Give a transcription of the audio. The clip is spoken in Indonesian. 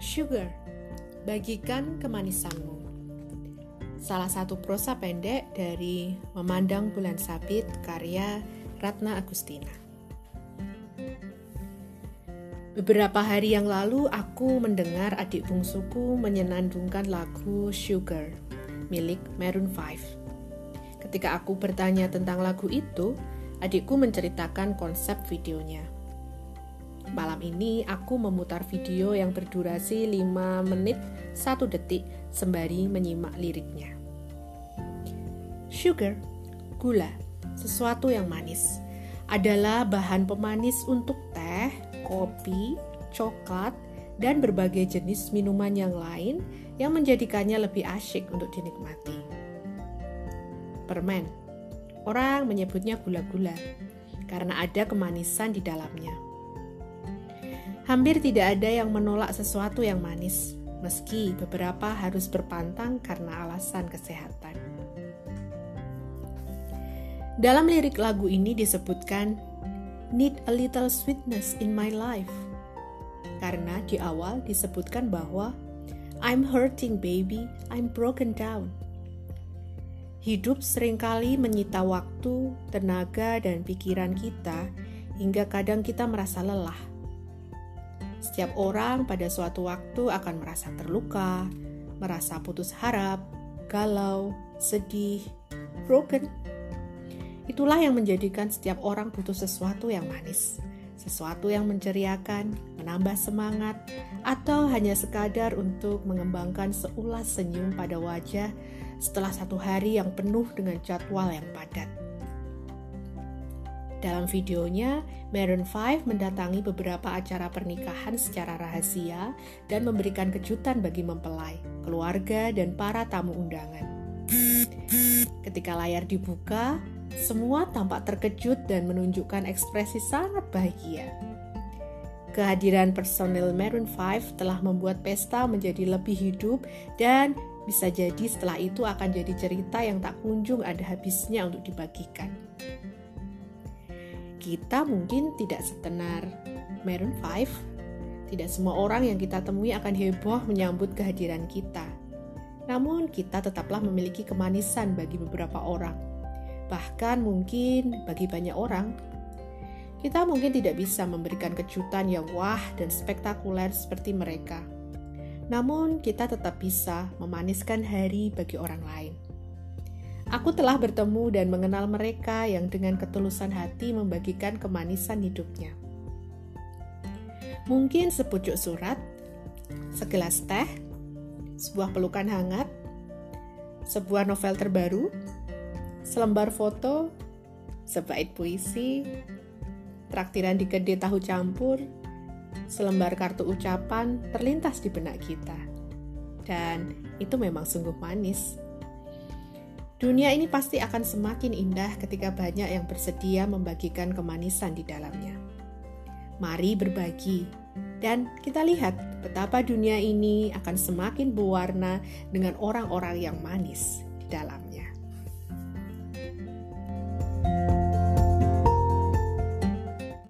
Sugar, bagikan kemanisanmu. Salah satu prosa pendek dari Memandang Bulan Sabit karya Ratna Agustina. Beberapa hari yang lalu aku mendengar adik bungsuku menyenandungkan lagu Sugar milik Maroon 5. Ketika aku bertanya tentang lagu itu, adikku menceritakan konsep videonya. Malam ini aku memutar video yang berdurasi 5 menit 1 detik sembari menyimak liriknya. Sugar, gula, sesuatu yang manis, adalah bahan pemanis untuk teh, kopi, coklat, dan berbagai jenis minuman yang lain yang menjadikannya lebih asyik untuk dinikmati. Permen, orang menyebutnya gula-gula karena ada kemanisan di dalamnya. Hampir tidak ada yang menolak sesuatu yang manis, meski beberapa harus berpantang karena alasan kesehatan. Dalam lirik lagu ini disebutkan, "Need a little sweetness in my life." Karena di awal disebutkan bahwa I'm hurting baby, I'm broken down. Hidup sering kali menyita waktu, tenaga, dan pikiran kita hingga kadang kita merasa lelah setiap orang pada suatu waktu akan merasa terluka, merasa putus harap, galau, sedih, broken. Itulah yang menjadikan setiap orang butuh sesuatu yang manis, sesuatu yang menceriakan, menambah semangat, atau hanya sekadar untuk mengembangkan seulas senyum pada wajah setelah satu hari yang penuh dengan jadwal yang padat. Dalam videonya, Maroon 5 mendatangi beberapa acara pernikahan secara rahasia dan memberikan kejutan bagi mempelai, keluarga, dan para tamu undangan. Ketika layar dibuka, semua tampak terkejut dan menunjukkan ekspresi sangat bahagia. Kehadiran personil Maroon 5 telah membuat pesta menjadi lebih hidup dan bisa jadi setelah itu akan jadi cerita yang tak kunjung ada habisnya untuk dibagikan kita mungkin tidak setenar Maroon 5. Tidak semua orang yang kita temui akan heboh menyambut kehadiran kita. Namun kita tetaplah memiliki kemanisan bagi beberapa orang. Bahkan mungkin bagi banyak orang, kita mungkin tidak bisa memberikan kejutan yang wah dan spektakuler seperti mereka. Namun, kita tetap bisa memaniskan hari bagi orang lain. Aku telah bertemu dan mengenal mereka yang dengan ketulusan hati membagikan kemanisan hidupnya. Mungkin sepucuk surat, segelas teh, sebuah pelukan hangat, sebuah novel terbaru, selembar foto, sebait puisi, traktiran di kedai tahu campur, selembar kartu ucapan terlintas di benak kita. Dan itu memang sungguh manis. Dunia ini pasti akan semakin indah ketika banyak yang bersedia membagikan kemanisan di dalamnya. Mari berbagi, dan kita lihat betapa dunia ini akan semakin berwarna dengan orang-orang yang manis di dalamnya.